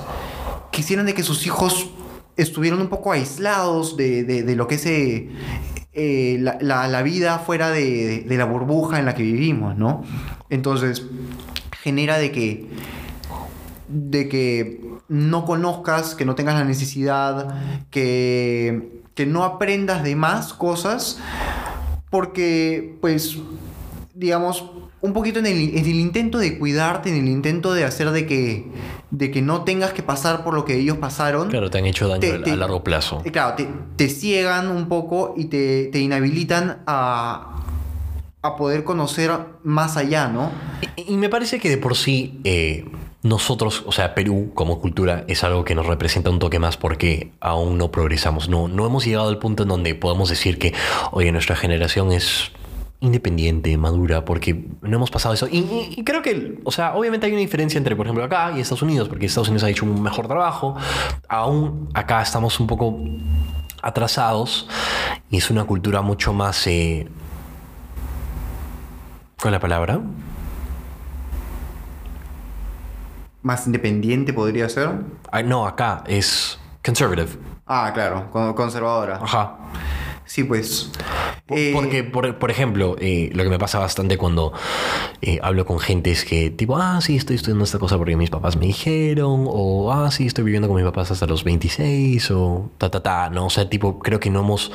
quisieran de que sus hijos estuvieran un poco aislados de, de- lo que es eh, eh, la, la- la vida fuera de, de la burbuja en la que vivimos, ¿no? Entonces, genera de que de que no conozcas, que no tengas la necesidad, que, que no aprendas de más cosas, porque, pues, digamos, un poquito en el, en el intento de cuidarte, en el intento de hacer de que, de que no tengas que pasar por lo que ellos pasaron. Claro, te han hecho daño Te- a- te- a largo plazo. Eh, Claro, te, te ciegan un poco y te, te inhabilitan a, a poder conocer más allá, ¿no? Y, y me parece que de por sí eh, nosotros, o sea, Perú como cultura es algo que nos representa un toque más porque aún no progresamos. No, no hemos llegado al punto en donde podemos decir que, oye, nuestra generación es independiente, madura, porque no hemos pasado eso. Y, creo que, o sea, obviamente hay una diferencia entre, por ejemplo, acá y Estados Unidos, porque Estados Unidos ha hecho un mejor trabajo. Aún acá estamos un poco atrasados y es una cultura mucho más... Eh, ¿Con la palabra? Más independiente podría ser. Ah, no, acá es conservative. Ah, claro, conservadora. Ajá. Sí, pues. Eh, porque, por, ejemplo, eh, lo que me pasa bastante cuando eh, hablo con gente es que, tipo, ah, sí, estoy estudiando esta cosa porque mis papás me dijeron, o ah, sí, estoy viviendo con mis papás hasta los 26, o ta, ta, ta, ¿no? O sea, tipo, creo que no hemos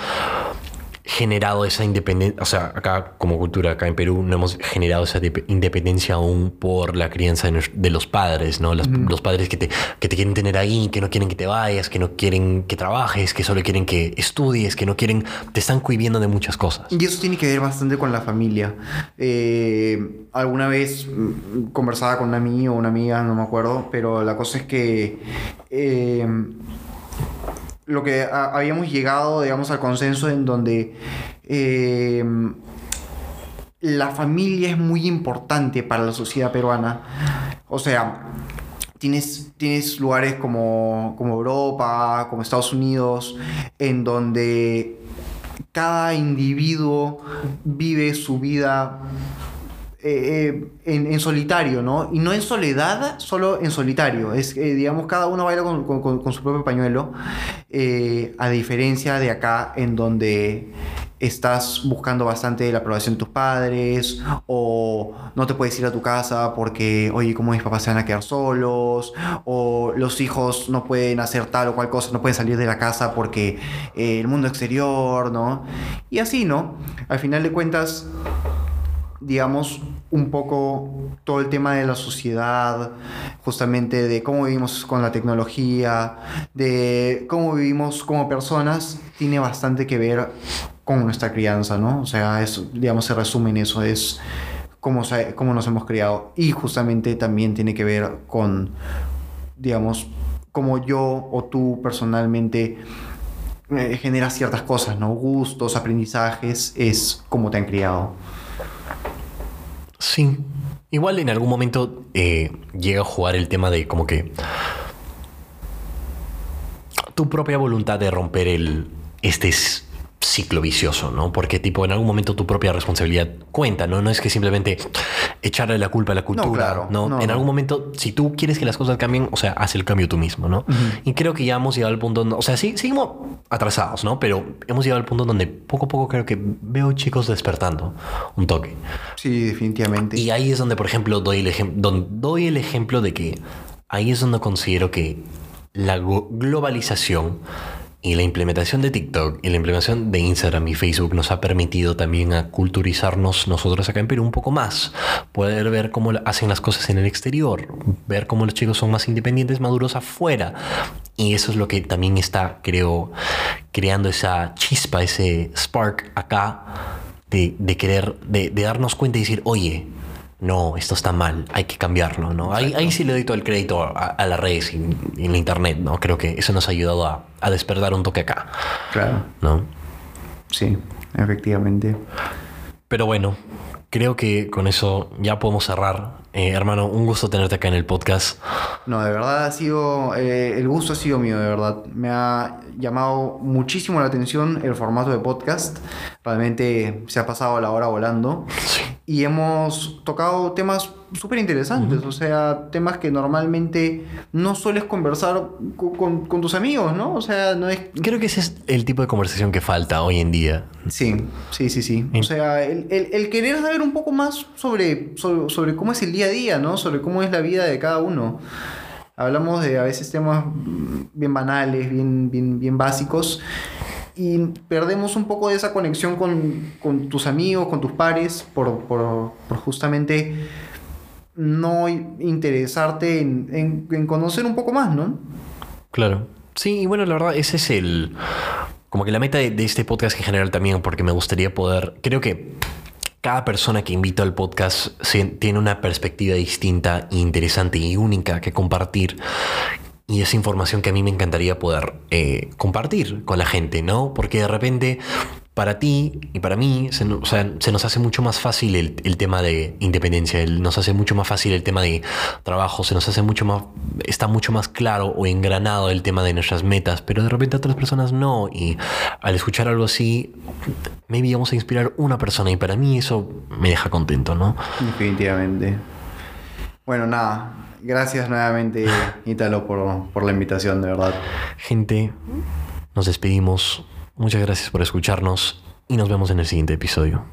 generado esa independencia, o sea, acá como cultura, acá en Perú, no hemos generado esa independencia aún por la crianza de, los padres, ¿no? Los, padres que te, que te quieren tener ahí, que no quieren que te vayas, que no quieren que trabajes, que solo quieren que estudies, que no quieren, te están cohibiendo de muchas cosas. Y eso tiene que ver bastante con la familia. Eh, alguna vez mm, conversaba con un amigo o una amiga, no me acuerdo, pero la cosa es que... Eh, lo que habíamos llegado, digamos, al consenso en donde em, la familia es muy importante para la sociedad peruana. O sea, tienes, tienes lugares como, como Europa, como Estados Unidos, en donde cada individuo vive su vida eh, en, solitario, ¿no? Y no en soledad, solo en solitario. Es, eh, digamos, cada uno baila con, su propio pañuelo, eh, a diferencia de acá, en donde estás buscando bastante la aprobación de tus padres, o no te puedes ir a tu casa porque, oye, ¿cómo mis papás se van a quedar solos? O los hijos no pueden hacer tal o cual cosa, no pueden salir de la casa porque el mundo exterior, ¿no? Y así, ¿no? Al final de cuentas digamos, un poco todo el tema de la sociedad, justamente de cómo vivimos con la tecnología, de cómo vivimos como personas, tiene bastante que ver con nuestra crianza, ¿no? O sea, eso, digamos, se resume en eso, es cómo, cómo nos hemos criado. Y justamente también tiene que ver con, digamos, cómo yo o tú personalmente eh, generas ciertas cosas, ¿no? Gustos, aprendizajes, es cómo te han criado. Sí. Igual en algún momento eh, llega a jugar el tema de como que tu propia voluntad de romper el este ciclo vicioso, ¿no? Porque tipo en algún momento tu propia responsabilidad cuenta, ¿no? No es que simplemente echarle la culpa a la cultura, ¿no? Claro, en algún momento, si tú quieres que las cosas cambien, o sea, haz el cambio tú mismo, ¿no? Y creo que ya hemos llegado al punto, o sea, sí, seguimos atrasados, ¿no? Pero hemos llegado al punto donde poco a poco creo que veo chicos despertando un toque. Sí, definitivamente. Y ahí es donde, por ejemplo, doy el, donde doy el ejemplo de que ahí es donde considero que la globalización y la implementación de TikTok y la implementación de Instagram y Facebook nos ha permitido también a culturizarnos nosotros acá en Perú un poco más. Poder ver cómo hacen las cosas en el exterior, ver cómo los chicos son más independientes, maduros afuera. Y eso es lo que también está, creo, creando esa chispa, ese spark acá de, querer, de, de darnos cuenta y decir, oye, no, esto está mal, hay que cambiarlo, ¿no? Ahí, sí le doy todo el crédito a, las redes y, en la internet, ¿no? Creo que eso nos ha ayudado a, a, despertar un toque acá. Claro. ¿No? Sí, efectivamente. Pero bueno, creo que con eso ya podemos cerrar. Eh, hermano, un gusto tenerte acá en el podcast. No, de verdad ha sido, eh, el gusto ha sido mío, de verdad. Me ha llamado muchísimo la atención el formato de podcast. Realmente se ha pasado la hora volando. Sí y hemos tocado temas súper interesantes, o sea, temas que normalmente no sueles conversar con, tus amigos, ¿no? O sea, no es... Creo que ese es el tipo de conversación que falta hoy en día. Sí, sí, sí, sí. O sea, el, querer saber un poco más sobre, sobre, cómo es el día a día, ¿no? Sobre cómo es la vida de cada uno. Hablamos de a veces temas bien banales, bien, bien, bien básicos y perdemos un poco de esa conexión con, tus amigos, con tus pares, por, justamente no interesarte en, conocer un poco más, ¿no? Claro. Sí, y bueno, la verdad, ese es el. Como que la meta de, este podcast en general también, porque me gustaría poder. Creo que cada persona que invito al podcast tiene una perspectiva distinta, interesante y única que compartir y esa información que a mí me encantaría poder eh, compartir con la gente, ¿no? Porque de repente para ti y para mí se, o sea, se nos hace mucho más fácil el, el, tema de independencia, nos hace mucho más fácil el tema de trabajo, se nos hace mucho más, está mucho más claro o engranado el tema de nuestras metas, pero de repente otras personas no. Y al escuchar algo así, maybe vamos a inspirar una persona y para mí eso me deja contento, ¿no? Definitivamente. Bueno, nada, gracias nuevamente Ítalo por, por la invitación, de verdad. Gente, nos despedimos. Muchas gracias por escucharnos y nos vemos en el siguiente episodio.